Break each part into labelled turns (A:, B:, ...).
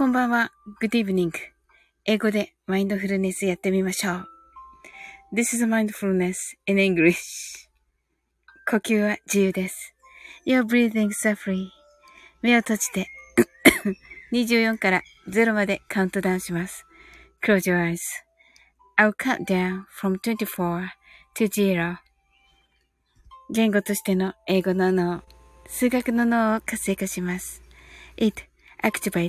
A: こんばんは。Good evening. 英語でマインドフルネスやってみましょう。This is mindfulness in English. 呼吸は自由です。You're breathing is free. 目を閉じて24から0までカウントダウンします。Close your eyes. I'll count down from 24 to 0. 言語としての英語の脳、数学の脳を活性化します。It activate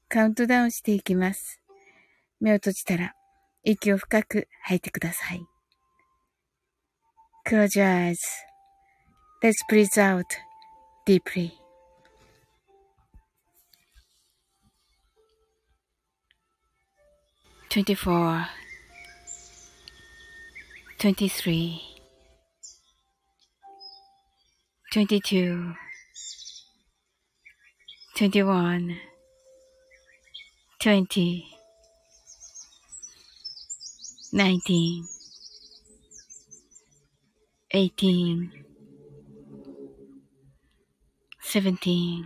A: カウントダウンしていきます。目を閉じたら息を深く吐いてください。Close your eyes.Let's breathe out deeply. Twenty-four, twenty-three, twenty-two, twenty-one, 20 19 18 17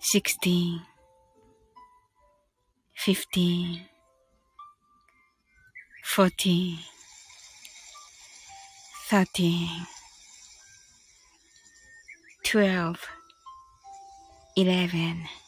A: 16 15 14 13 12 11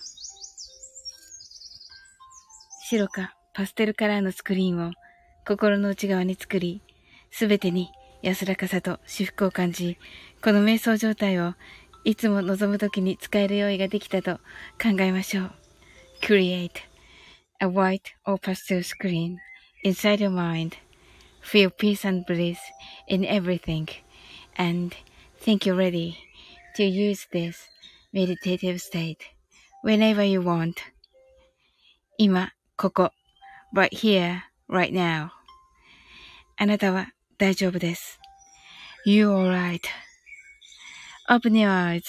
A: 白かパステルカラーのスクリーンを心の内側に作り、すべてに安らかさと至福を感じ、この瞑想状態をいつも望むときに使える用意ができたと考えましょう。Create a white or pastel screen inside your mind. Feel peace and bliss in everything and think you're ready to use this meditative state whenever you want. 今、ここ、right here, right now. あなたは大丈夫です。You're alright.Open your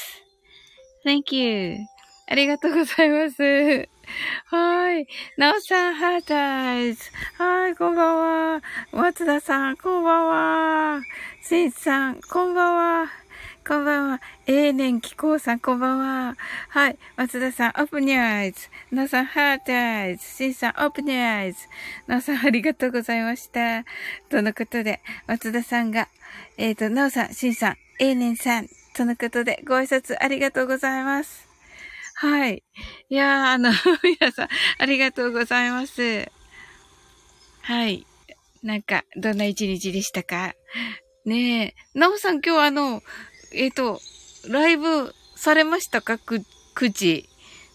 A: eyes.Thank you. ありがとうございます。はい。なおさん、ハータイズ。はい、こんばんは。松田さん、こんばんは。せいさん、こんばんは。こんばんは。ええねんきこうさん、こんばんは。はい。松田さん、オープニュアイズ。なおさん、ハートアイズ。シンさん、オープニュアイズ。なおさん、ありがとうございました。とのことで、松田さんが、えっ、ー、と、なおさん、シンさん、ええねんさん。とのことで、ご挨拶ありがとうございます。はい。いやー、あの、皆さん、ありがとうございます。はい。なんか、どんな一日でしたか？ねえ。なおさん、今日あの、えっ、ー、と、ライブされましたか？く、9時。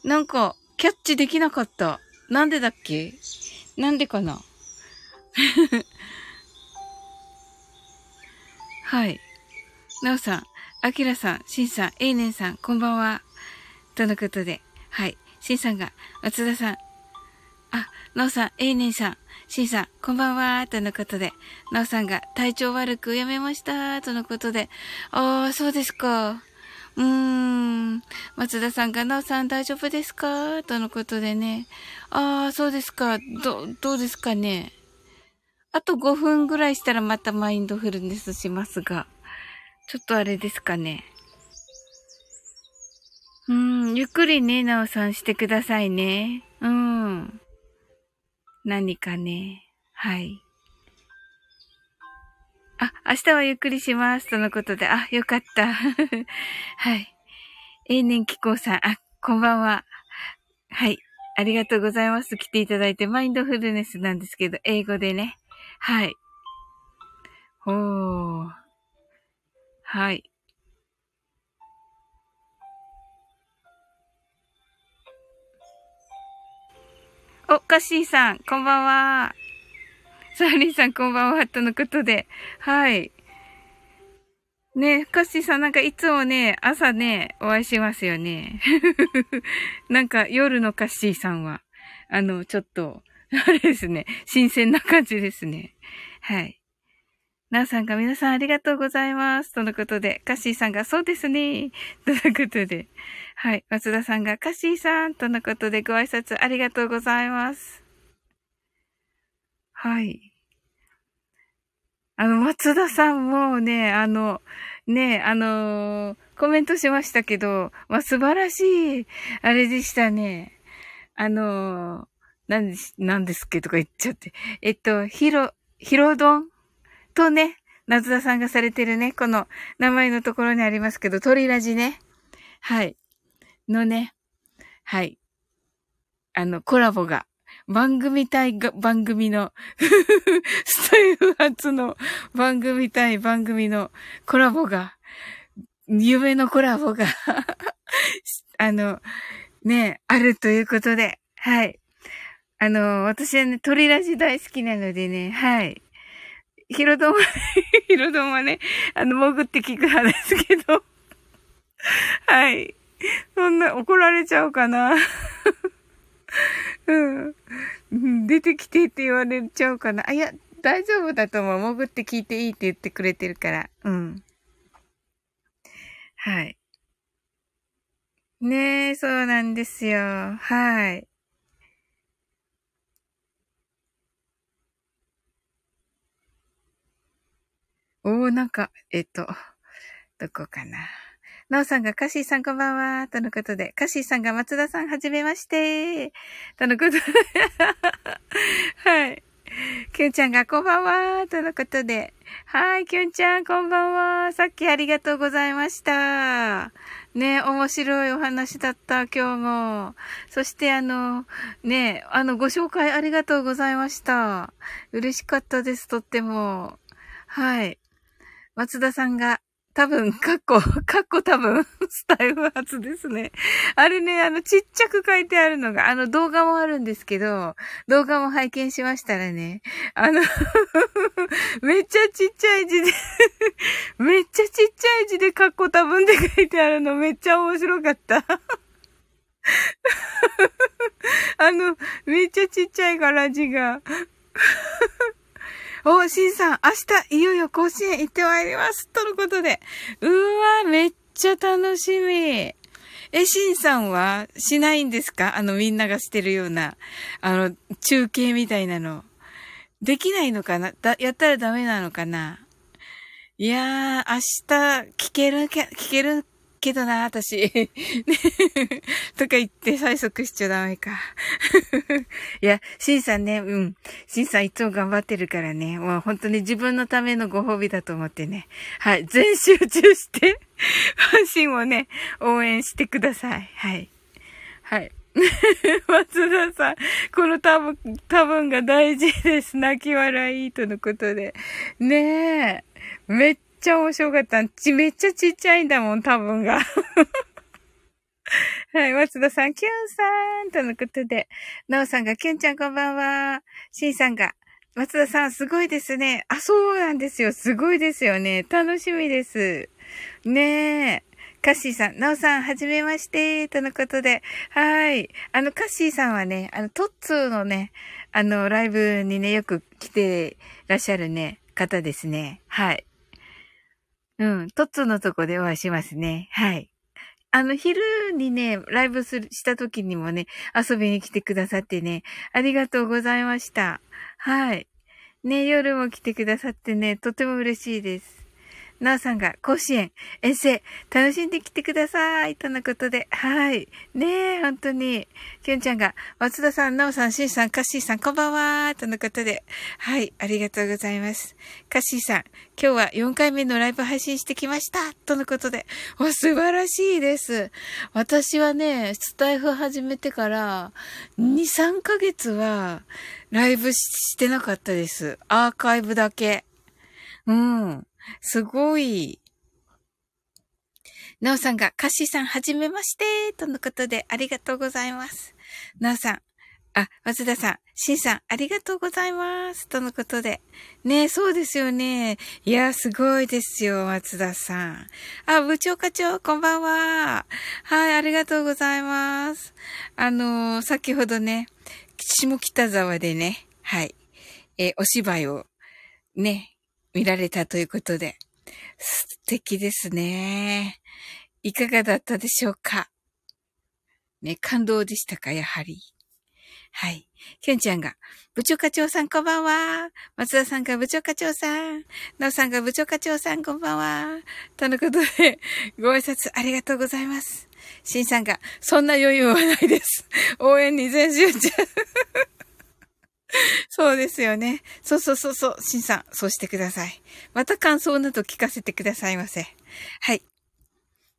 A: なんか、キャッチできなかった。なんでだっけ？なんでかな？はい。なおさん、あきらさん、しんさん、えいねんさん、こんばんは。とのことで、はい。しんさんが、松田さん、あ、なおさん、えいねんさん、しんさん、こんばんは、とのことで、なおさんが体調悪くやめました、とのことで、ああ、そうですか。うーん。松田さんが、なおさん大丈夫ですかとのことでね。ああ、そうですか。ど、どうですかね。あと5分ぐらいしたらまたマインドフルネスしますが。ちょっとあれですかね。うん、ゆっくりね、なおさんしてくださいね。うん。何かね。はい。あ、明日はゆっくりします。とのことで。あ、よかった。はい。永年気候さん、あ、こんばんは。はい。ありがとうございます。来ていただいて、マインドフルネスなんですけど、英語でね。はい。ほー。はい。お、カッシーさん、こんばんは。サーリーさん、こんばんは。とのことで。はい。ね、カッシーさんなんかいつもね、朝ね、お会いしますよね。なんか夜のカッシーさんは、あの、ちょっと、あれですね、新鮮な感じですね。はい。なおさんが皆さんありがとうございます。とのことで、カッシーさんがそうですね。とのことで、はい。松田さんがカシーさんとのことでご挨拶ありがとうございます。はい。あの、松田さんもね、あの、ね、あのー、コメントしましたけど、まあ、素晴らしい、あれでしたね。あのー、なんです、なんですっけとか言っちゃって。えっと、ひろ、ひろどんとね、夏田さんがされてるね、この名前のところにありますけど、鳥ラジね。はい。のね、はい。あの、コラボが、番組対番組の スタイル初の番組対番組のコラボが、夢のコラボが あの、ね、あるということで、はい。あの、私はね、鳥ラジ大好きなのでね、はい。ヒロドンは、ヒロドンはね、あの、潜って聞く派ですけど。はい。そんな、怒られちゃうかな。うん。出てきてって言われちゃうかな。あ、いや、大丈夫だと思う。潜って聞いていいって言ってくれてるから。うん。はい。ねえ、そうなんですよ。はい。おー、なんか、えっと、どこかな。なおさんが、カシーさんこんばんは、とのことで、カシーさんが松田さんはじめまして、とのことで、はい。きゅんちゃんがこんばんは、とのことで、はい、きゅんちゃんこんばんは、さっきありがとうございました。ね、面白いお話だった、今日も。そしてあの、ね、あの、ご紹介ありがとうございました。嬉しかったです、とっても。はい。松田さんが、多分、カッコ、カッコ多分、スタイル初ですね。あれね、あの、ちっちゃく書いてあるのが、あの、動画もあるんですけど、動画も拝見しましたらね、あの めっちゃちっちゃい字でめっちゃちっちゃい字でカッコ多分で書いてあるのめっちゃ面白かったあの、めっちゃちっちゃいから字がお、しんさん、明日、いよいよ甲子園行ってまいります。とのことで。うわ、めっちゃ楽しみ。え、しんさんはしないんですか？あの、みんながしてるような、あの、中継みたいなの。できないのかな？だ、やったらダメなのかな？いやー、明日、聞ける、聞けるけどな、私。ね、とか言って催促しちゃダメか。いや、シンさんね、うん。シンさんいつも頑張ってるからね。もう本当に自分のためのご褒美だと思ってね。はい。全集中して、ファンシンをね、応援してください。はい。はい。松田さん、この多分、多分が大事です。泣き笑いとのことで。ねえ。めっちゃ面白かった。ち、めっちゃちっちゃいんだもん、多分が。はい、松田さん、キュンさんとのことで、なおさんが、キュンちゃんこんばんは。しんさんが、松田さん、すごいですね。あ、そうなんですよ。すごいですよね。楽しみです。ねえ。カッシーさん、なおさん、はじめまして、とのことで。はい。あの、カッシーさんはね、あの、トッツーのね、あの、ライブにね、よく来てらっしゃるね、方ですね。はい。うん。トッツォのとこでお会いしますね。はい。あの、昼にね、ライブする、した時にもね、遊びに来てくださってね、ありがとうございました。はい。ね、夜も来てくださってね、とても嬉しいです。なおさんが甲子園、遠征、楽しんできてください。とのことで、はい。ねえ、本当に。きゅんちゃんが、松田さん、なおさん、しんさん、カッシーさん、こんばんは。とのことで、はい。ありがとうございます。カッシーさん、今日は4回目のライブ配信してきました。とのことで、わ、素晴らしいです。私はね、スタイフ始めてから、2、3ヶ月は、ライブしてなかったです。アーカイブだけ。うん。すごい。なおさんが、カッシーさん、はじめまして、とのことで、ありがとうございます。なおさん、あ、松田さん、しんさん、ありがとうございます。とのことで。ね、そうですよね。いや、すごいですよ、松田さん。あ、部長課長、こんばんは。はい、ありがとうございます。あのー、先ほどね、下北沢でね、はい、えー、お芝居を、ね、見られたということで、素敵ですね。いかがだったでしょうか？ね、感動でしたか、やはり。はい。きゅんちゃんが、部長課長さんこんばんは。松田さんが部長課長さん。なおさんが部長課長さんこんばんは。とのことで、ご挨拶ありがとうございます。しんさんが、そんな余裕はないです。応援に全集中。そうですよね。そうそうそうそう。しんさん、そうしてください。また感想など聞かせてくださいませ。はい。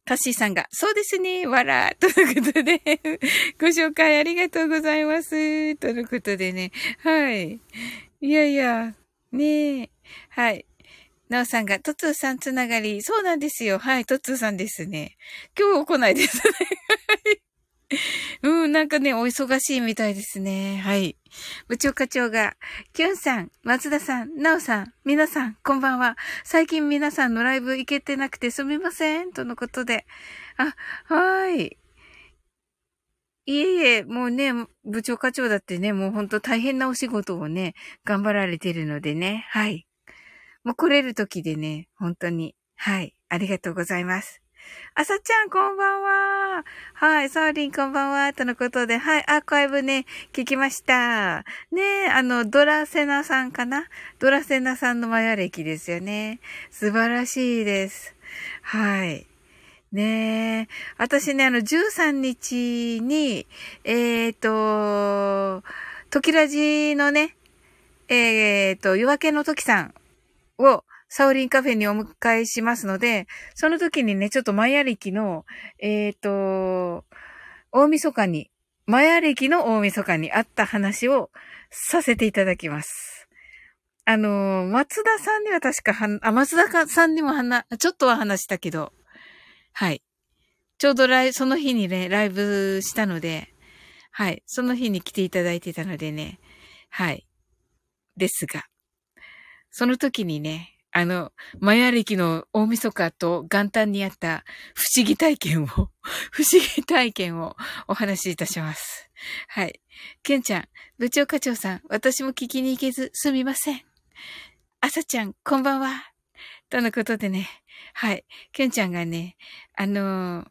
A: カッシーさんが、そうですね、わら、とのことで、ご紹介ありがとうございます。とのことでね。はい。いやいや、ねえ。はい。なおさんが、トツーさんつながり。そうなんですよ。はい、トツーさんですね。今日来ないですね。うん、なんかね、お忙しいみたいですね。はい。部長課長が、キュンさん、松田さん、ナオさん、皆さん、こんばんは。最近皆さんのライブ行けてなくてすみません。とのことで。あ、はーい。いえいえ、もうね、部長課長だってね、もうほんと大変なお仕事をね、頑張られてるのでね。はい。もう来れる時でね、本当に。はい。ありがとうございます。あさちゃん、こんばんは。はい、サーリン、こんばんは。とのことで、はい、アーカイブね、聞きました。ねえ、あの、ドラセナさんかな？ドラセナさんのマヤ歴ですよね。素晴らしいです。はい。ねえ。私ね、あの、13日に、えっ、ー、と、時ラジのね、えっ、ー、と、夜明けの時さんを、サウリンカフェにお迎えしますので、その時にね、ちょっとマヤ歴の、えっ、ー、と、大晦日に、マヤ歴の大晦日にあった話をさせていただきます。あの、松田さんには確かは、あ、松田さんにも話、ちょっとは話したけど、はい。ちょうどライその日にね、ライブしたので、はい。その日に来ていただいてたのでね、はい。ですが、その時にね、あの、マヤ歴の大晦日と元旦にあった不思議体験を、不思議体験をお話しいたします。はい。ケンちゃん、部長課長さん、私も聞きに行けずすみません。あさちゃん、こんばんは。とのことでね、はい。ケンちゃんがね、あのー、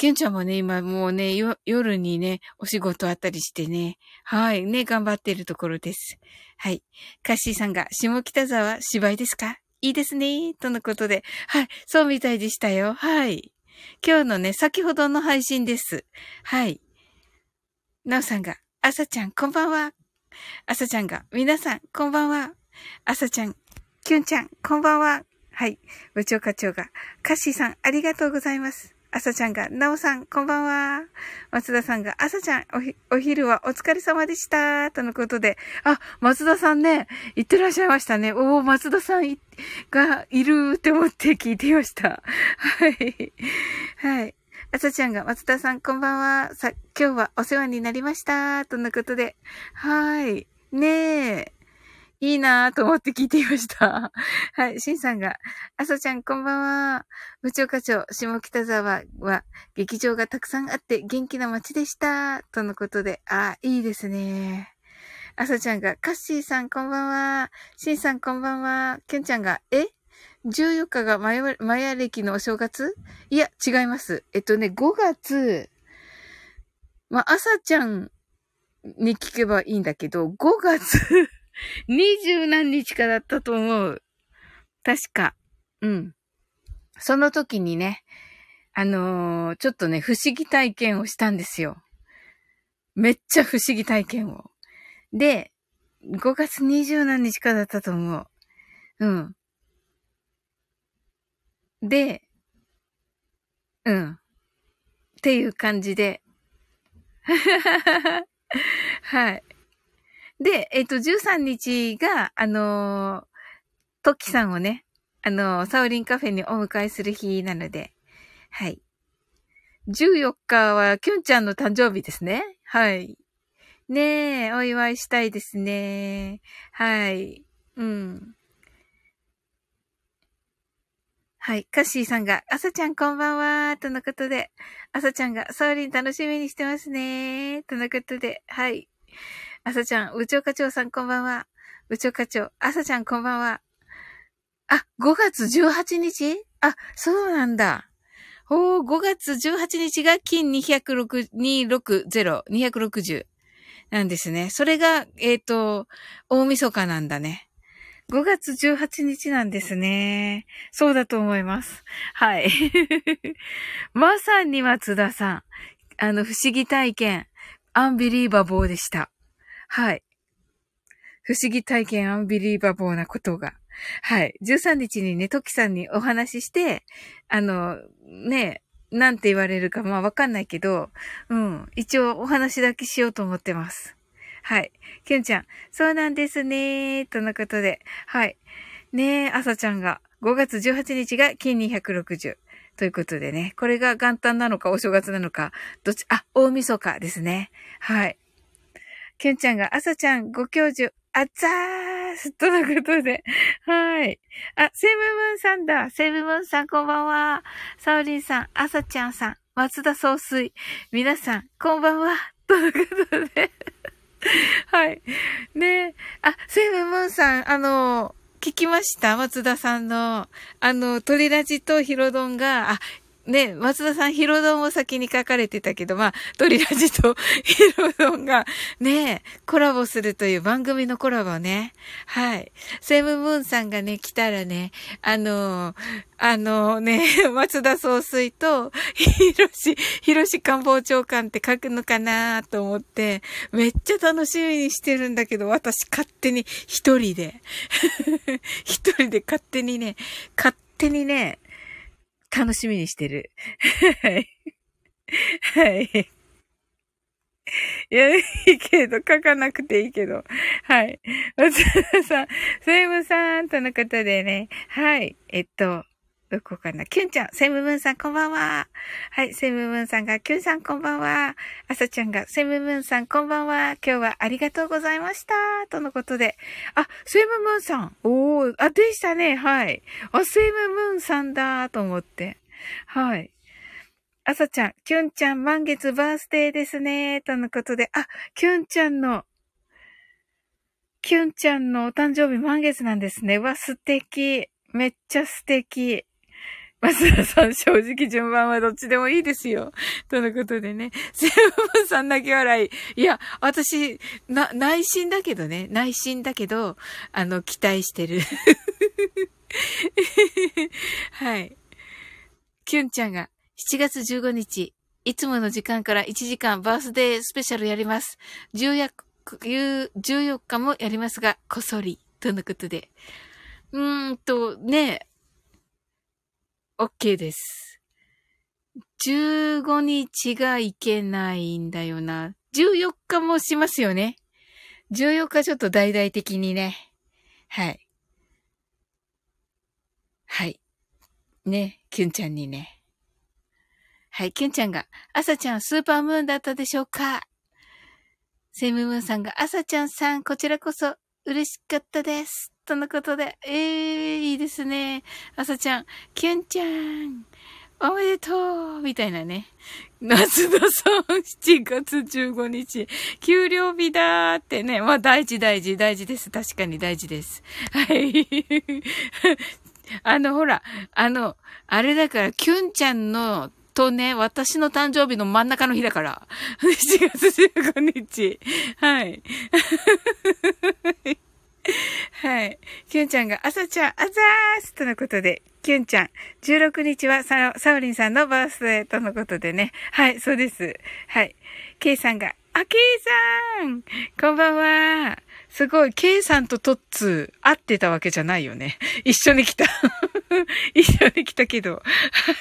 A: ケンちゃんもね、今もうね、夜にね、お仕事あったりしてね、はい、ね、頑張ってるところです。はい。カッシーさんが、下北沢芝居ですか？いいですね。とのことで。はい。そうみたいでしたよ。はい。今日のね、先ほどの配信です。はい。なおさんが、あさちゃん、こんばんは。あさちゃんが、皆さん、こんばんは。あさちゃん、きゅんちゃん、こんばんは。はい。部長課長が、カッシーさん、ありがとうございます。朝ちゃんが、なおさん、こんばんは。松田さんが、朝ちゃん、お、お昼はお疲れ様でした。とのことで、あ、松田さんね、行ってらっしゃいましたね。おー、松田さんがいるって思って聞いていました。はい。はい。朝ちゃんが、松田さん、こんばんは。さ、今日はお世話になりました。とのことで、はい。ねえ。いいなぁと思って聞いていました。はい。シンさんが、あさちゃんこんばんは。部長課長、下北沢は劇場がたくさんあって元気な街でした。とのことで、あ、いいですね。あさちゃんが、カッシーさんこんばんは。シンさんこんばんは。ケンちゃんが、え？14日がマヤマヤ歴のお正月？いや、違います。えっとね、5月、まあ、朝ちゃんに聞けばいいんだけど、5月二十何日かだったと思う。確か。うん。その時にね、あのー、ちょっとね、不思議体験をしたんですよ。めっちゃ不思議体験を。で、5月二十何日かだったと思う。うん。で、うん。っていう感じで。はい。で、えっ、と、13日が、あのー、トッキさんをね、あのー、サウリンカフェにお迎えする日なので、はい。14日は、キュンちゃんの誕生日ですね。はい。ねえ、お祝いしたいですね。はい。うん。はい。カッシーさんが、朝ちゃんこんばんは、とのことで、朝ちゃんが、サウリン楽しみにしてますね、とのことで、はい。朝ちゃん、部長課長さんこんばんは。部長課長、朝ちゃんこんばんは。あ、5月18日？あ、そうなんだ。おー、5月18日が金260、260、なんですね。それが、えっ、ー、と、大晦日なんだね。5月18日なんですね。そうだと思います。はい。まさに松田さん。あの、不思議体験、アンビリーバボーでした。はい。不思議体験アンビリーバボーなことが。はい。13日にね、トキさんにお話しして、あの、ね、なんて言われるかまあわかんないけど、うん。一応お話だけしようと思ってます。はい。キュンちゃん、そうなんですねとのことで。はい。ねえ、朝ちゃんが、5月18日が金260。ということでね、これが元旦なのかお正月なのか、どっち、あ、大晦日ですね。はい。キュンちゃんが、朝ちゃんご教授、あっざーすとのことで。はい。あ、セブムーンさんだ。セブムーンさんこんばんは。サオリンさん、朝ちゃんさん、松田総帥。皆さん、こんばんは。とのことで。はい。ねあ、セイムムーンさん、あの、聞きました？松田さんの、あの、鳥ラジとヒロドンが、あ、ね、松田さん、ヒロドンを先に書かれてたけど、まあ、トリラジと ヒロドンがね、コラボするという番組のコラボね。はい。セムムーンさんがね、来たらね、あの、あのね、松田総帥と、ヒロシ、ヒロシ官房長官って書くのかなと思って、めっちゃ楽しみにしてるんだけど、私勝手に一人で、一人で勝手にね、勝手にね、楽しみにしてる。はい。はい。いや、いいけど、書かなくていいけど。はい。松田さん、セイムさんとのことでね。はい。えっと、どこかなキュンちゃん、セムムーンさんこんばんは。はい、セムムーンさんが、キュンさんこんばんは。アサちゃんが、セムムーンさんこんばんは。今日はありがとうございました。とのことで。あ、セムムーンさん。おー、あ、でしたね。はい。あ、セムムーンさんだ。と思って。はい。あさちゃん、きゅんちゃん満月バースデーですね。とのことで、あ、きゅんちゃんの、きゅんちゃんのお誕生日満月なんですね。わ、素敵。めっちゃ素敵。松田さん、正直順番はどっちでもいいですよ。とのことでね。セブンさん泣き笑い。いや、私、な、内心だけどね。内心だけど、あの、期待してる。はい。キュンちゃんが7月15日、いつもの時間から1時間バースデースペシャルやります。14, 14日もやりますが、こそり、とのことで。うーんと、ね、OK です。15日がいけないんだよな。14日もしますよね。14日ちょっと大々的にね。はい。はい。ね、キュンちゃんにね。はい、キュンちゃんが、朝ちゃんスーパームーンだったでしょうか？セムムーンさんが、朝ちゃんさん、こちらこそ嬉しかったです。とのことで、ええー、いいですね。朝ちゃん、キュンちゃん、おめでとうみたいなね。夏田さん、7月15日、給料日だーってね。まあ、大事大事、大事です。確かに大事です。はい。あの、ほら、あの、あれだから、キュンちゃんの、とね、私の誕生日の真ん中の日だから。7月15日。はい。はい。キュンちゃんが、朝ちゃん、あざーすとのことで、キュンちゃん、16日はササオリンさんのバースデーとのことでね。はい、そうです。はい。ケイさんが、あ、ケイさんこんばんは。すごい、ケイさんとトッツー、会ってたわけじゃないよね。一緒に来た。一緒に来たけど。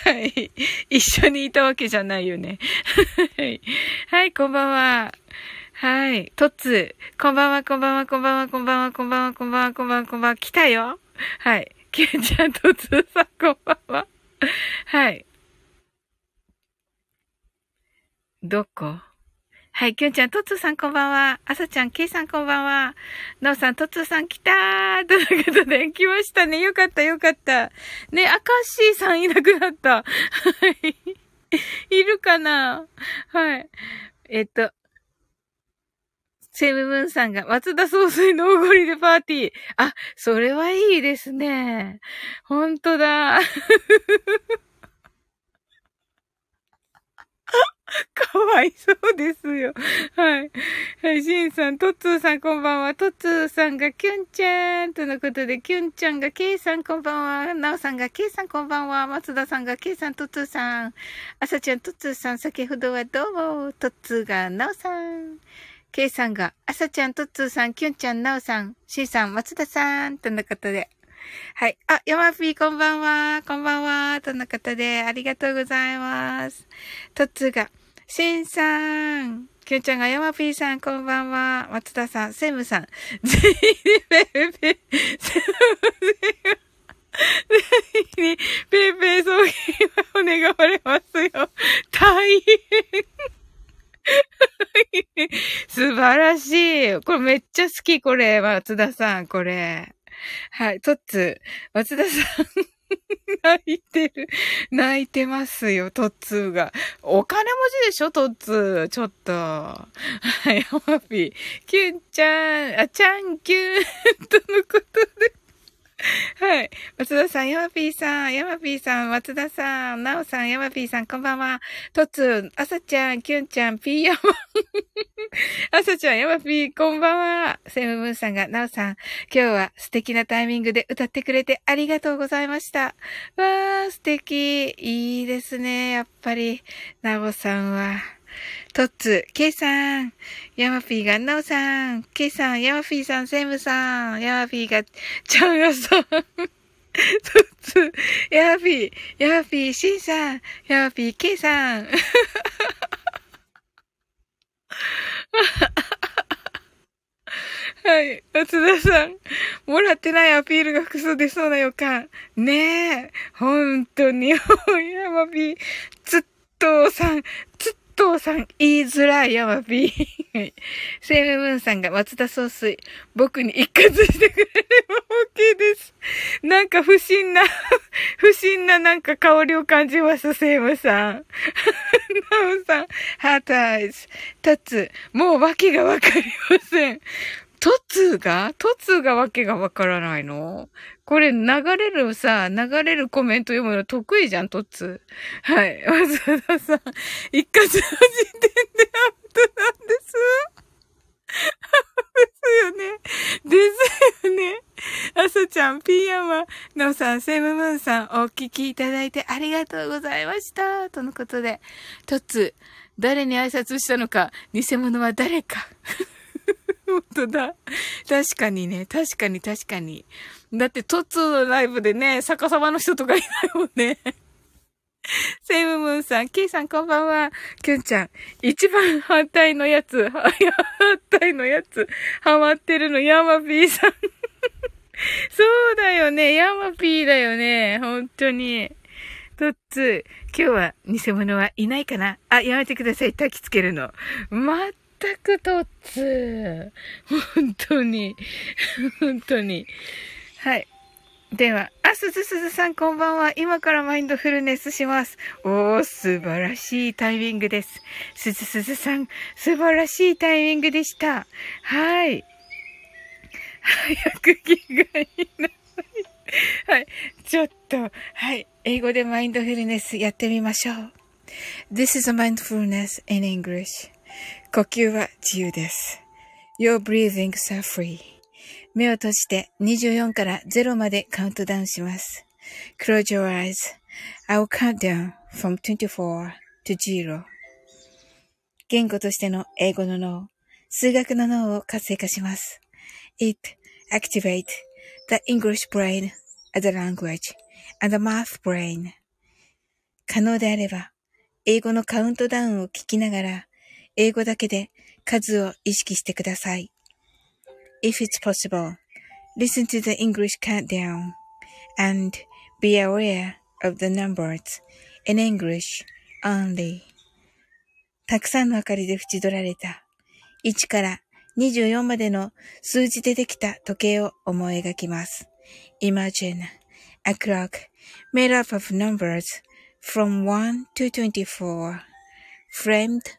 A: はい。一緒にいたわけじゃないよね。はい。はい、こんばんは。はい。トッツ、こんばんは、こんばんは、こんばんは、こんばんは、こんばんは、こんばんは、こんばんは、こんばんは、来たよ。はい。ケンちゃん、トッツーさん、こんばんは。はい。どこ？はい、きゅんちゃん、とつさんこんばんは。あさちゃん、けいさんこんばんは。なおさん、とつさん来たーということで、来ましたね。よかった、よかった。ね、あかしーさんいなくなった。はい。いるかな？はい。えっと、セムムーンさんが松田総帥のおごりでパーティー。あ、それはいいですね。ほんとだ。かわいそうですよ。はい。はい、しんさん、とっつーさんこんばんは。とっつーさんがキュンちゃんとのことで、キュンちゃんがケイさんこんばんは。なおさんがケイさんこんばんは。松田さんがケイさんとっつーさん。あさちゃんとっつーさん、先ほどはどうも。とっつーがなおさん。ケイさんが、あさちゃん、とっつーさん、キュンちゃん、なおさん、しんさん、松田さん、とのことで。はい。あ、ヤマピーこんばんは。こんばんは。との方で、ありがとうございます。トッツーが、シンさん。キュンちゃんがヤマピーさん、こんばんは。松田さん、セムさん。ぜひペーペー、セムぜひに、ペーペー送金はお願われますよ。大変。素晴らしい。これめっちゃ好き、これ。松田さん、これ。はい、トッツ。松田さん 泣いてる。泣いてますよ、トッツーが。お金持ちでしょ、トッツー。ちょっと。はい、ハマピー。キュンちゃん、あ、ちゃんキュン とのことで。はい。松田さん、ヤマピーさん、ヤマピーさん、松田さん、ナオさん、ヤマピーさん、こんばんは。トツ、アサちゃん、キュンちゃん、ピーヤマン。アサちゃん、ヤマピー、こんばんは。セムムーンさんが、ナオさん、今日は素敵なタイミングで歌ってくれてありがとうございました。わー、素敵。いいですね、やっぱり。ナオさんは。トッツ、ケイさん、ヤマピーがナオさん、ケイさん、ヤマピーさん、セムさん、ヤマピーがチャンヤさん、トッツ、ヤマピー、ヤマピー、シンさん、ヤマピー、ケイさん。はい。松田さん。もらってないアピールが複数出そうな予感。ねえ。本当に。ヤマピー。つっとうさん。つっ藤さん、言いづらい、ヤマピー。セイムムーンさんが松田総帥、僕に一括してくれれば OK です。なんか不審な、不審ななんか香りを感じます、セイムさん。ナムさん、ハートアイズ、タツ、もう訳がわかりません。トツが？トツがわけがわからないの？これ流れるさ、流れるコメント読むの得意じゃん、トッツ。はい。松田さん、一括の時点でアウトなんです。ですよね。ですよね。あさちゃん、ピーヤマ、ノさん、セムムーンさん、お聞きいただいてありがとうございました。とのことで、トッツ、誰に挨拶したのか、偽物は誰か。本当だ。確かにね、確かに確かに。だって、トッツーのライブでね、逆さまの人とかいないもんね。セイムムーンさん、ケイさんこんばんは。キュンちゃん、一番反対のやつ、反対のやつ、ハマってるの、ヤマピーさん。そうだよね、ヤマピーだよね、本当に。トッツー、今日は偽物はいないかなあ、やめてください、焚きつけるの。ま全くトッツ本当に。本当に。はい。では、あ、すずすずさんこんばんは。今からマインドフルネスします。おー、素晴らしいタイミングです。すずすずさん、素晴らしいタイミングでした。はい。早く着替えない。はい。ちょっと、はい。英語でマインドフルネスやってみましょう。This is a mindfulness in English. 呼吸は自由です。Your breathings are free. 目を閉じて24から0までカウントダウンします。Close your eyes. I'll count down from 24 to 0. 言語としての英語の脳、数学の脳を活性化します。It activate the English brain as a language and the math brain. 可能であれば、英語のカウントダウンを聞きながら、英語だけで数を意識してください。If it's possible, listen to the English countdown and be aware of the numbers in English only. たくさんの明かりで縁取られた1から24までの数字でできた時計を思い描きます。Imagine a clock made up of numbers from 1 to 24 framed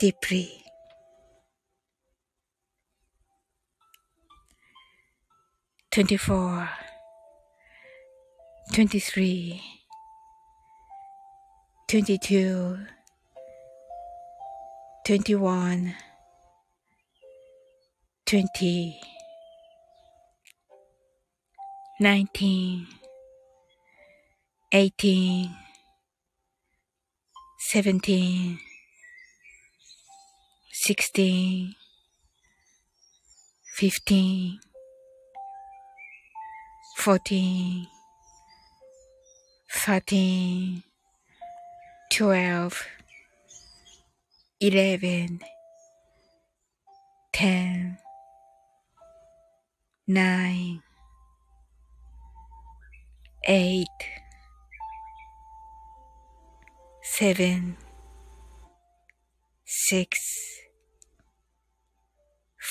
A: deeply. Twenty-four, twenty-three, twenty-two, twenty-one, twenty, nineteen, eighteen, seventeen, 16 15 14 13 12 11 10 9 8 7 six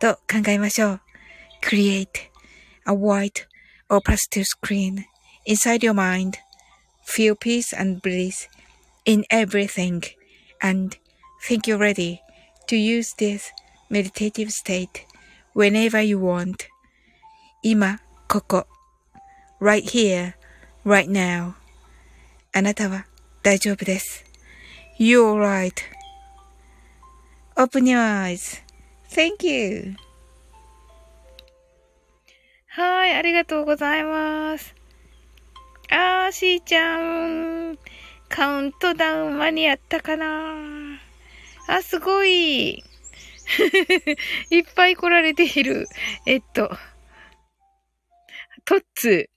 A: と考えましょう。Create a white or pastel screen inside your mind. Feel peace and bliss in everything and think you're ready to use this meditative state whenever you want. 今、ここ。right here, right now. あなたは大丈夫です。You're right.Open your Thank you. はい、ありがとうございます。あー、しーちゃん。カウントダウン間に合ったかな？あ、すごい。いっぱい来られている。えっと、トッツ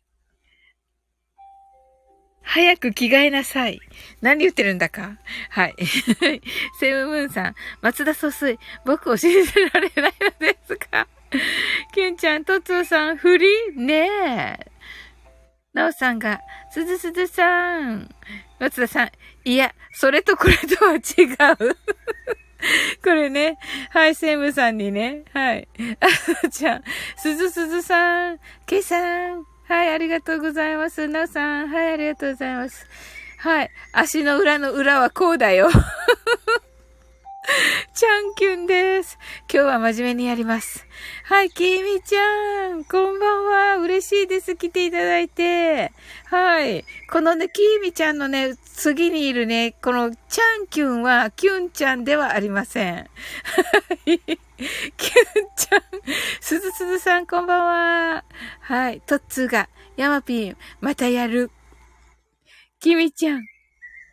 A: 早く着替えなさい。何言ってるんだかはい。セムムーンさん、松田疎水、僕を信じられないのですか？キュンちゃん、トツオさん、フリーねえ。ナオさんが、すずすずさん。松田さん、いや、それとこれとは違う。これね。はい、セムさんにね。はい。あじゃあ、すずすずさん、ケイさん、はい、ありがとうございます。なおさん、はい、ありがとうございます。はい、足の裏の裏はこうだよ。ちゃんきゅんです。今日は真面目にやります。はい、きみちゃん。こんばんは。嬉しいです。来ていただいて。はい。このね、きみちゃんのね、次にいるね、このちゃんきゅんは、きゅんちゃんではありません。はい。きゅんちゃん。すずすずさん、こんばんは。はい。とっつーが、ヤマピー、またやる。キミちゃん。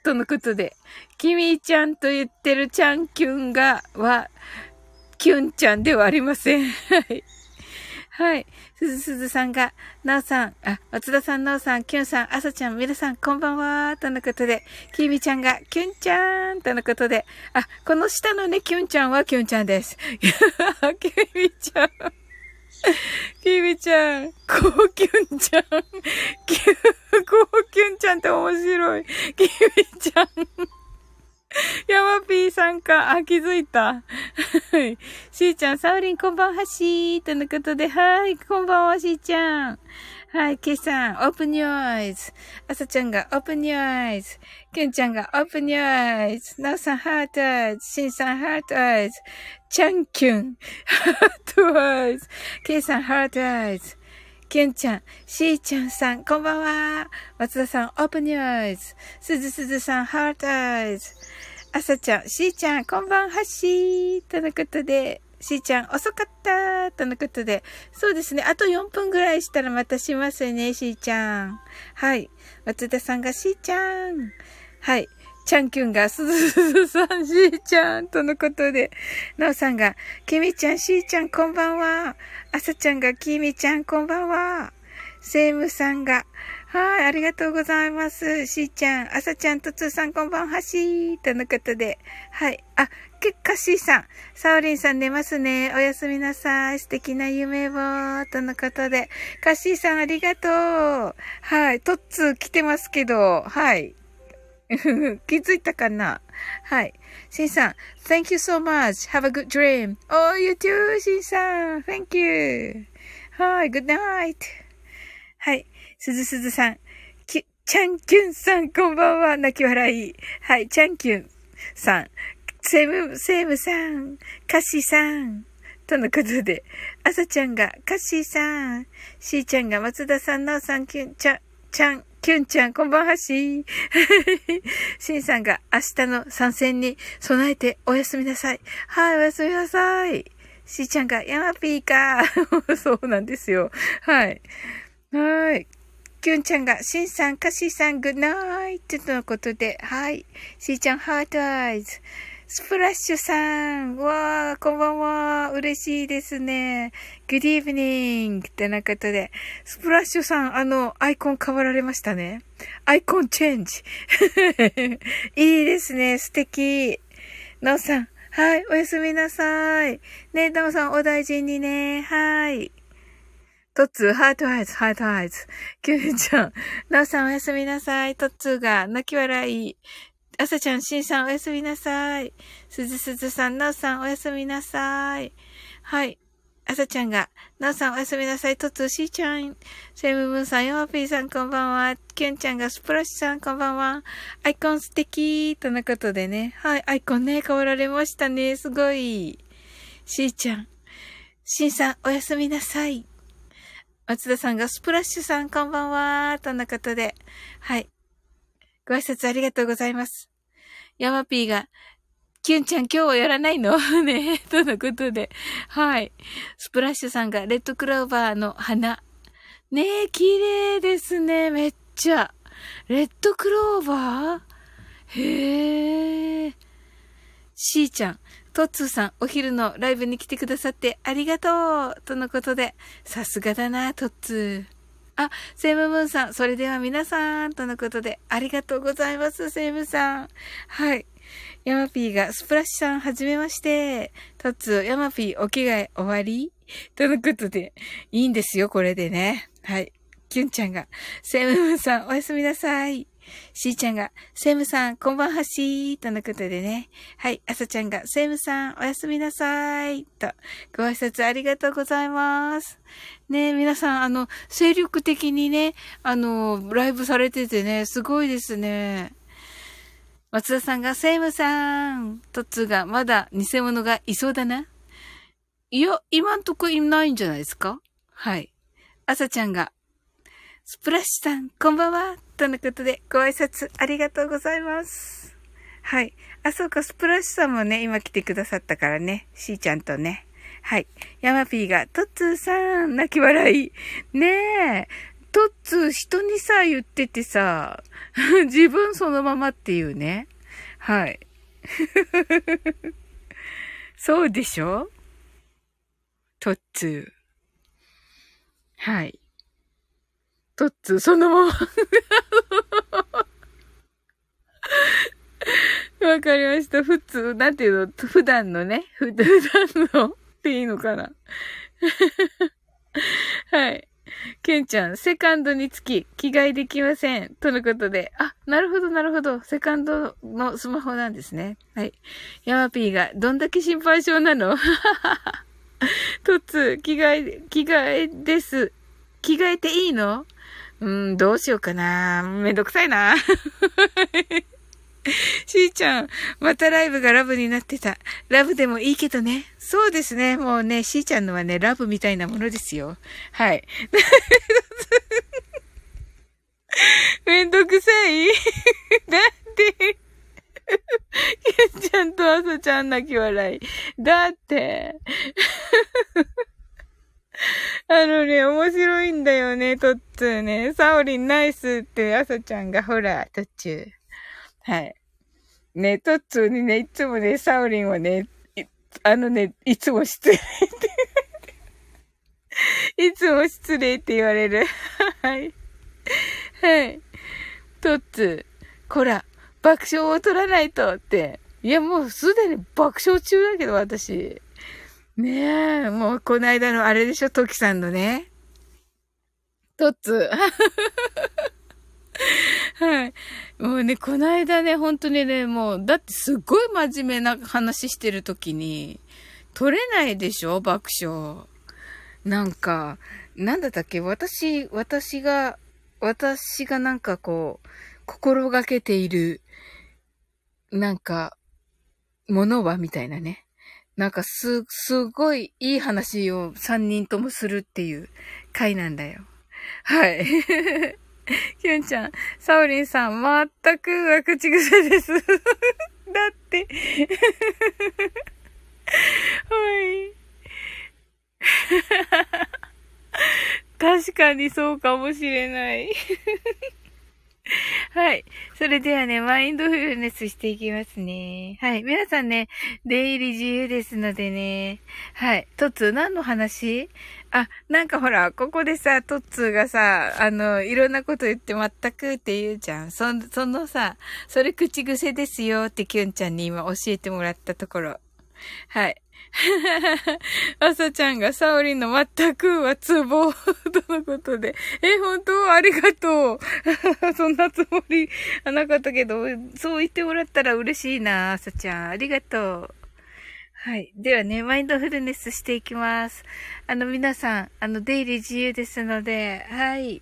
A: とのことで、キミちゃんと言ってるちゃんキュンが、は、キュンちゃんではありません。はい。はい。すずすずさんが、なおさん、あ、松田さん、なおさん、きゅんさん、あさちゃん、みなさん、こんばんは、とのことで、きみちゃんが、きゅんちゃん、とのことで、あ、この下のね、きゅんちゃんはきゅんちゃんです。きみちゃん。きみちゃん、こうきゅんちゃん、きゅ、こうきゅんちゃんって面白い。きみちゃん。ヤマピーさんか。あ、気づいた。はい。しーちゃん、さおりんこんばんはしー。とのことで、はい。こんばんはしーちゃん。はい。ケイさん、 open your eyes。あさちゃんが open your eyes。ケンちゃんが open your eyes。ナオさん、 heart eyes。シンさん、 heart eyes。チャンキュン。 heart eyes。ケイさん、 heart eyes。ケンちゃん、しーちゃんさん、こんばんは。松田さん、 open your eyes。すずすずさん、 heart eyes。あさちゃん、しーちゃん、こんばんはしー。とのことで、しーちゃん、遅かったとのことで、そうですね。あと4分ぐらいしたらまたしますね、しーちゃん。はい。松田さんがしーちゃん。はい。ちゃんきゅんが、すずすずさん、しーちゃん、とのことで、なおさんが、きみちゃん、しーちゃん、こんばんは。あさちゃんが、きみちゃん、こんばんは。セイムさんが、はい、ありがとうございます。しーちゃん、あさちゃん、とつーさん、こんばんはしー。とのことで。はい。あ、けっかしーさん。サオリンさん寝ますね。おやすみなさい。素敵な夢を。とのことで。カッシーさん、ありがとう。はい。とっつー来てますけど。はい。気づいたかな？はい。しんさん、Thank you so much. Have a good dream. Oh, you too, しんさん。Thank you. はい。Good night. すずすずさん。き、ちゃんきゅんさん、こんばんは。泣き笑い。はい、ちゃんきゅんさん。セム、セムさん。カッシーさん。とのことで、あさちゃんが、カッシーさん。しーちゃんが、松田さん、なおさん、きゅん、ちゃん、ちゃん、きゅんちゃん、こんばんはしー。しんさんが、明日の参戦に備えておやすみなさい。はい、おやすみなさい。しーちゃんが、ヤマピーか。そうなんですよ。はい。はい。きゅんちゃんが、しんさん、かしさん、グッナイトとのことで、はい。しーちゃん、ハートアイズ。スプラッシュさん。わー、こんばんは。嬉しいですね。Good evening. ってなことで。スプラッシュさん、あの、アイコン変わられましたね。アイコンチェンジ。いいですね。素敵。なおさん。はい。おやすみなさい。ねなおさん、お大事にね。はい。トッツー、 heart eyes、heart eyes。キュウちゃん、ナオさんおやすみなさい。トッツーが泣き笑い。アサちゃん、シンさんおやすみなさい。すずすずさん、ナオさんおやすみなさい。はい。アサちゃんが、ナオさんおやすみなさい。トッツー、シーちゃん。セイムムーンさん、ヤマピーさんこんばんは。キュンちゃんが、スプラッシュさんこんばんは。アイコン素敵とのことでね。はい。アイコンね、変わられましたね。すごい。シーちゃん。シンさん、おやすみなさい。松田さんがスプラッシュさんこんばんは、とのことで。はい。ご挨拶ありがとうございます。ヤマピーが、キュンちゃん今日はやらないの？ねとのことで。はい。スプラッシュさんがレッドクローバーの花。ねえ、綺麗ですね。めっちゃ。レッドクローバー？へえ。しーちゃん。トッツーさん、お昼のライブに来てくださってありがとうとのことで、さすがだな、トッツー。あ、セイムムーンさん、それでは皆さん、とのことで、ありがとうございます、セイムさん。はい。ヤマピーが、スプラッシュさん、はじめまして。トッツー、ヤマピー、お着替え終わりとのことで、いいんですよ、これでね。はい。キュンちゃんが、セイムムーンさん、おやすみなさい。しーちゃんが、セムさん、こんばんはしー、とのことでね。はい、あさちゃんが、セムさん、おやすみなさい、と、ご挨拶ありがとうございます。ね皆さん、あの、精力的にね、あの、ライブされててね、すごいですね。松田さんが、セイムさん、トッツーが、まだ偽物がいそうだな。いや、今んとこいないんじゃないですか？はい。あさちゃんが、スプラッシュさん、こんばんは。とのことで、ご挨拶ありがとうございます。はい。あ、そうか、スプラッシュさんもね、今来てくださったからね。しーちゃんとね。はい。ヤマピーが、トッツーさん、泣き笑い。ねえ。トッツー人にさ、言っててさ、自分そのままっていうね。はい。そうでしょ？トッツー。はい。トッツ、そのままわかりました。普通、なんていうの、普段のね、普段のっていいのかな？はい。ケンちゃん、セカンドにつき、着替えできません。とのことで。あ、なるほど、なるほど。セカンドのスマホなんですね。はい。ヤマピーが、どんだけ心配性なの？トッツ、着替え、着替えです。着替えていいの？うん、どうしようかな。めんどくさいな。しーちゃん、またライブがラブになってた。ラブでもいいけどね。そうですね。もうね、しーちゃんのはね、ラブみたいなものですよ。はい。めんどくさい？だって、けんちゃんとあさちゃん泣き笑い。だって、あのね、面白いんだよね、とっつーね。サオリンナイスってあさちゃんがほら、途中。はい。ね、トッツーにね、いつもね、サオリンはね、あのね、いつも失礼って いつも失礼って言われる。はい。はい。トッツー、こら、爆笑を取らないとって。いや、もうすでに爆笑中だけど、私。ねえ、もうこの間のあれでしょ、トキさんのね。トッツー。はい。もうね、この間ね、本当にね、もう、だってすっごい真面目な話してる時に、取れないでしょ爆笑。なんか、なんだったっけ私、私が、私がなんかこう、心がけている、なんか、ものはみたいなね。なんかす、すごいいい話を三人ともするっていう回なんだよ。はい。きゅんちゃん、サオリンさん、全くは口癖です。だって。はい。確かにそうかもしれない。はい。それではね、マインドフルネスしていきますね。はい。皆さんね、出入り自由ですのでね。はい。トッツー、何の話？あ、なんかほら、ここでさ、トッツーがさ、あの、いろんなこと言って全くって言うじゃん。そ、そのさ、それ口癖ですよってキュンちゃんに今教えてもらったところ。はい。あさちゃんがサオリンの全くはツボ とのことで。え、本当？ありがとう。そんなつもりはなかったけど、そう言ってもらったら嬉しいな、あさちゃん。ありがとう。はい。ではね、マインドフルネスしていきます。あの、皆さん、あの、出入り自由ですので、はい。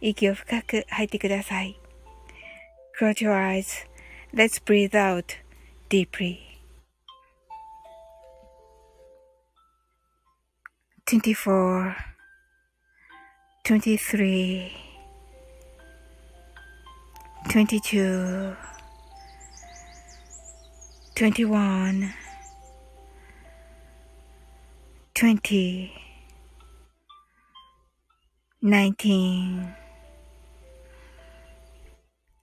A: 息を深く吐いてください。Close your eyes.Let's breathe out deeply. 24, 23, 22, 21, 20, 19,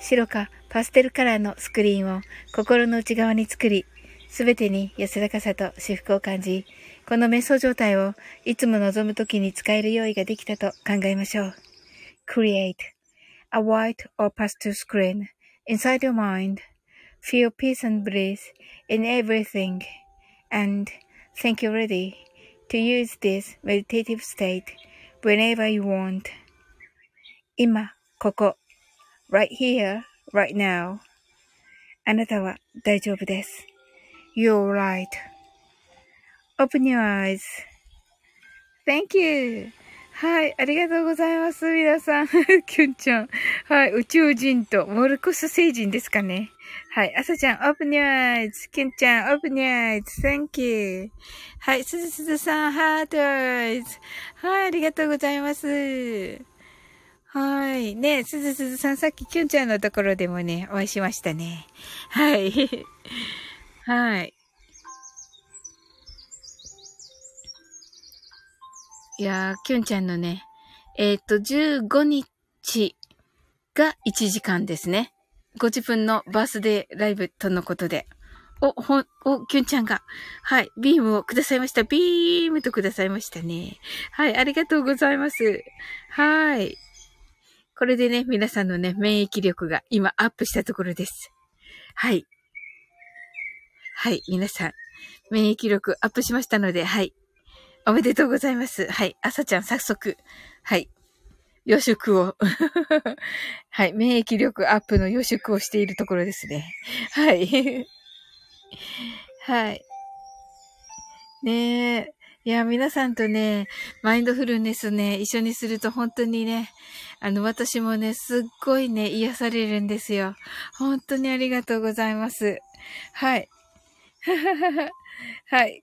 A: 白かパステルカラーのスクリーンを心の内側に作り、すべてに安らかさと至福を感じ、この瞑想状態をいつも望むときに使える用意ができたと考えましょう。Create a white or pastel screen inside your mind. Feel peace and bliss in everything. And think you're ready to use this meditative state whenever you want. 今、ここ、right here, right now. あなたは大丈夫です。You're right. Open your eyes. Thank you. はい。ありがとうございます。皆さん。キュンちゃん。はい。宇宙人とモルコス星人ですかね。はい。朝ちゃん、open your eyes. キュンちゃん、open your eyes. Thank you. はい。すずすずさん、ハートアイズ。はい。ありがとうございます。はい。ねすずすずさん、さっきキュンちゃんのところでもね、お会いしましたね。はい。はい。いやー、キュンちゃんのね、えっ、ー、と、15日が1時間ですね。ご自分のバースデーライブとのことで。お、ほん、お、キュンちゃんが、はい、ビームをくださいました。ビームとくださいましたね。はい、ありがとうございます。はい。これでね、皆さんのね、免疫力が今アップしたところです。はい。はい、皆さん、免疫力アップしましたので、はい。おめでとうございます。はい。朝ちゃん、早速、はい。予祝を はい。免疫力アップの予祝をしているところですね。はい。はい。ねえ。いや、皆さんとね、マインドフルネスね、一緒にすると本当にね、あの、私もね、すっごいね、癒されるんですよ。本当にありがとうございます。はい。はい。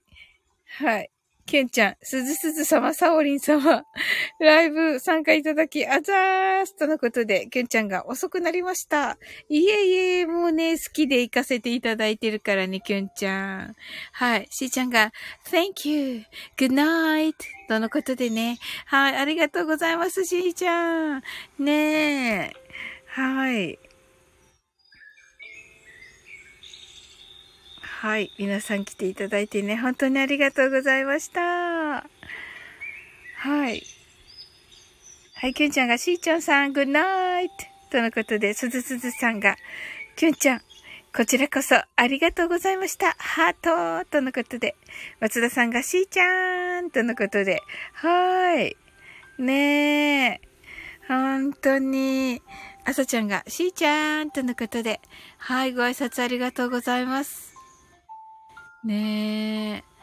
A: はい。ケンちゃん、すずすず様、サオリン様、ライブ参加いただき、あざーすとのことで、ケンちゃんが遅くなりました。いえいえ、もうね、好きで行かせていただいてるからね、ケンちゃん。はい。しーちゃんが、Thank you, good night とのことでね。はい。ありがとうございます、しーちゃん。ねえ。はい。はい。皆さん来ていただいてね、本当にありがとうございました。はい。はい、きゅんちゃんが、しーちゃんさん、グッナイトとのことで、すずすずさんが、きゅんちゃん、こちらこそありがとうございました。ハートとのことで、松田さんが、しーちゃんとのことで、はい。ねえ。本当に、あさちゃんが、しーちゃんとのことで、はい、ご挨拶ありがとうございます。ねえ。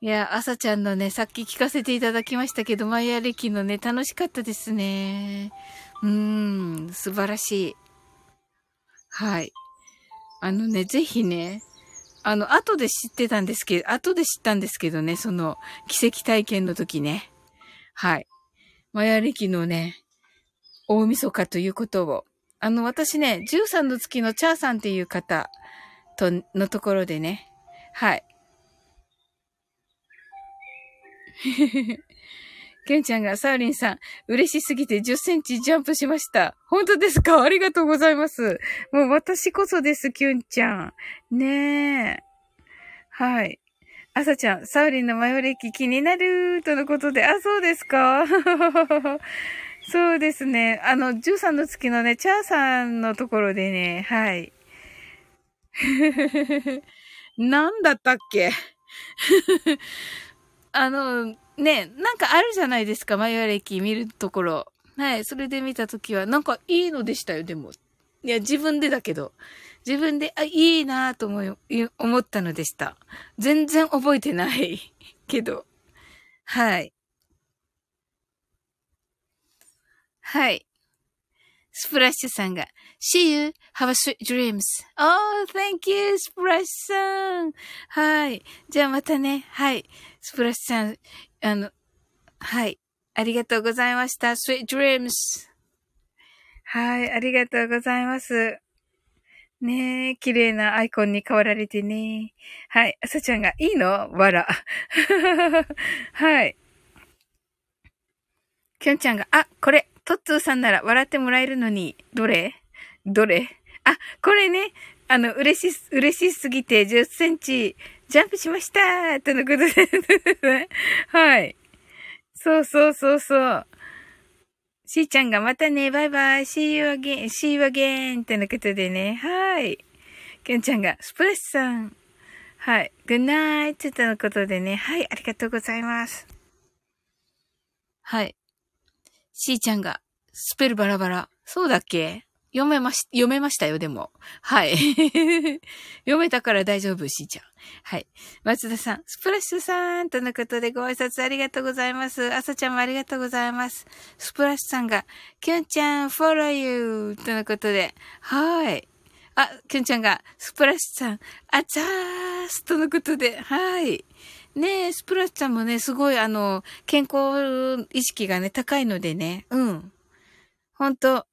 A: いや、朝ちゃんのね、さっき聞かせていただきましたけど、マイヤー歴のね、楽しかったですね。うーん、素晴らしい。はい。あのね、ぜひね、あの、後で知ってたんですけど、後で知ったんですけどね、その、奇跡体験の時ね。はい。マヤ歴のね、大晦日ということを。あの、私ね、13の月のチャーさんっていう方と、のところでね、はい。ケンちゃんが、サーリンさん、嬉しすぎて10センチジャンプしました。本当ですか？ありがとうございます。もう私こそです、キュンちゃん。ねえ。はい。あさちゃん、サウリンのマヨ歴気になるとのことで、あ、そうですか？そうですね。あの、13の月のね、チャーさんのところでね、はい。なんだったっけ？あの、ね、なんかあるじゃないですか、マヨ歴見るところ。はい。それで見たときは、なんかいいのでしたよ、でも。いや、自分でだけど。自分で、あ、いいなぁと思い、思ったのでした。全然覚えてない けど。はい。はい。スプラッシュさんが、See you, have a sweet dreams. Oh, thank you, スプラッシュさん。はい。じゃあまたね。はい。スプラッシュさん、あの、はい。ありがとうございました。sweet dreams. はい。ありがとうございます。ねえ、綺麗なアイコンに変わられてね。はい。あさちゃんが、いいの？わら。はい。きょんちゃんが、あ、これ、トッツーさんなら笑ってもらえるのに、どれ？どれ？あ、これね、あの、嬉し、嬉しすぎて10センチジャンプしましたとのことで はい。そうそうそうそう。しーちゃんがまたね、バイバイ、see you again, see you again ってのことでね、はい。きょんちゃんが、スプレッシュさん。はい。good night とのことでね、はい、ありがとうございます。はい。しーちゃんが、スペルバラバラ。そうだっけ？読めまし、読めましたよ、でも。はい。読めたから大丈夫、しーちゃん。はい。松田さん、スプラッシュさんとのことでご挨拶ありがとうございます。あさちゃんもありがとうございます。スプラッシュさんが、キュンちゃん、フォローユーとのことで、はい。あ、キュンちゃんが、スプラッシュさん、あざーすとのことで、はい。ねえ、スプラッシュさんもね、すごいあの、健康意識がね、高いのでね、うん。ほんと、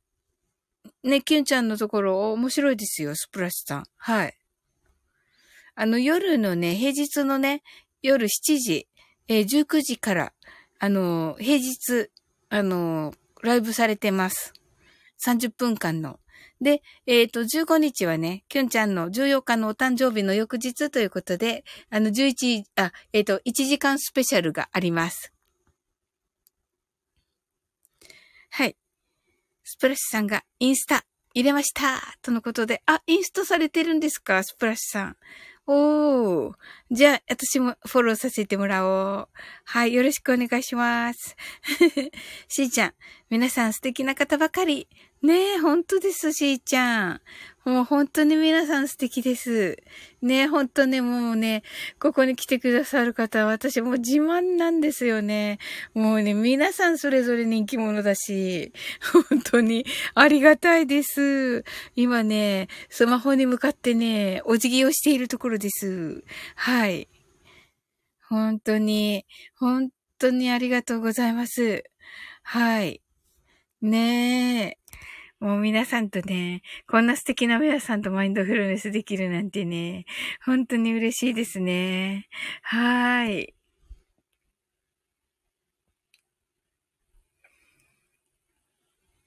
A: ね、キュンちゃんのところ面白いですよ、スプラッシュさん。はい。あの、夜のね、平日のね、夜7時、えー、19時から、あの、平日、あの、ライブされてます。30分間の。で、えっ、ー、と、15日はね、キュンちゃんの14日のお誕生日の翌日ということで、あの、11、あ、えっ、ー、と、1時間スペシャルがあります。はい。スプラッシュさんがインスタ入れましたとのことで、あ、インストされてるんですか？スプラッシュさん。おー。じゃあ、私もフォローさせてもらおう。はい、よろしくお願いします。しーちゃん、皆さん素敵な方ばかり。ねえ、本当です、しーちゃん。もう本当に皆さん素敵です。ねえ、本当ね、もうね、ここに来てくださる方は私もう自慢なんですよね。もうね、皆さんそれぞれ人気者だし、本当にありがたいです。今ね、スマホに向かってね、お辞儀をしているところです。はい。本当に、本当にありがとうございます。はい。ねえ。もう皆さんとね、こんな素敵な皆さんとマインドフルネスできるなんてね、本当に嬉しいですね。はーい。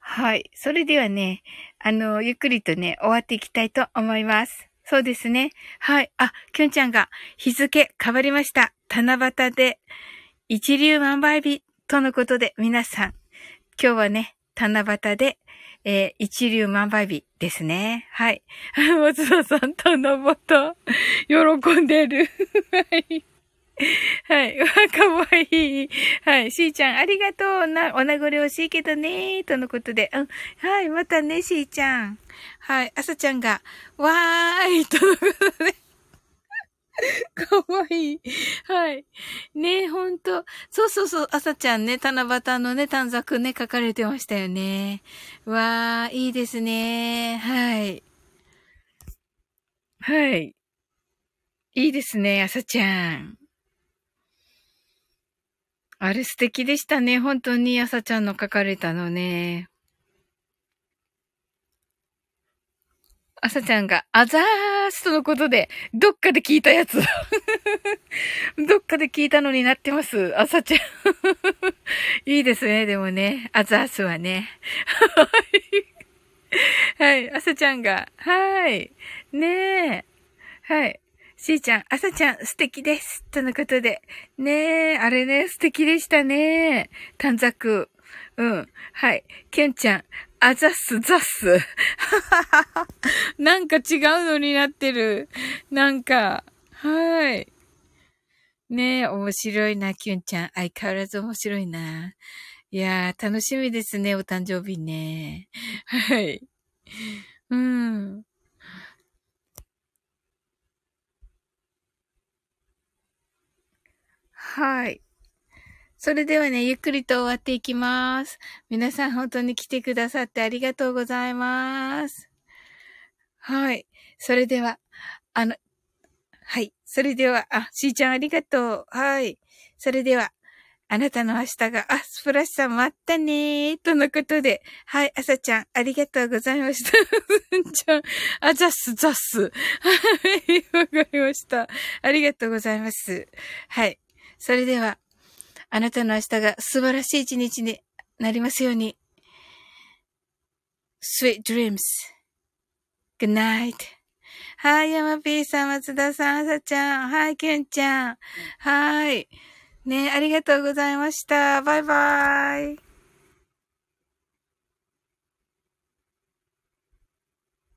A: はい。それではね、あの、ゆっくりとね、終わっていきたいと思います。そうですね。はい。あ、きょんちゃんが日付変わりました。七夕で一流万倍日とのことで皆さん、今日はね、七夕でえー、一流万倍日ですね。はい。松田さん、七夕、喜んでる。はい。はい。わ、かわいい。はい。しーちゃん、ありがとう。な、お名残惜しいけどね。とのことで。うん。はい。またね、しーちゃん。はい。あさちゃんが、わーい。とのことで。かわいい。はい。ねえ、ほんと。そうそうそう、朝ちゃんね、七夕のね、短冊ね、書かれてましたよね。わー、いいですね。はい。はい。いいですね、朝ちゃん。あれ素敵でしたね。本当に朝ちゃんの書かれたのね。朝ちゃんが、あざーすとのことで、どっかで聞いたやつ。どっかで聞いたのになってます。朝ちゃん。いいですね、でもね。あざーすはね。はい。朝ちゃんが、はい。ねえ。はい。しーちゃん、朝ちゃん素敵です。とのことで。ねえ、あれね、素敵でしたね。短冊。うん。はい。きゅんちゃん、あざっす、ざっす。なんか違うのになってる。なんか、はい。ねえ、面白いな、きゅんちゃん。相変わらず面白いな。いやー、楽しみですね、お誕生日ね。はい。うん。はい。それではね、ゆっくりと終わっていきます。皆さん本当に来てくださってありがとうございます。はい。それでは、あの、はい。それでは、あ、しーちゃんありがとう。はい。それでは、あなたの明日が、あ、スプラッシュさん待ったねー。とのことで、はい、朝ちゃん、ありがとうございました。ちゃん、あ、ザッス、ザッス。はい、わかりました。ありがとうございます。はい。それでは、あなたの明日が素晴らしい一日になりますように。Sweet dreams. Good night. はい、山 P さん、松田さん、あさちゃん、はい、けんちゃん。はい。ね、ありがとうございました。バイバイ。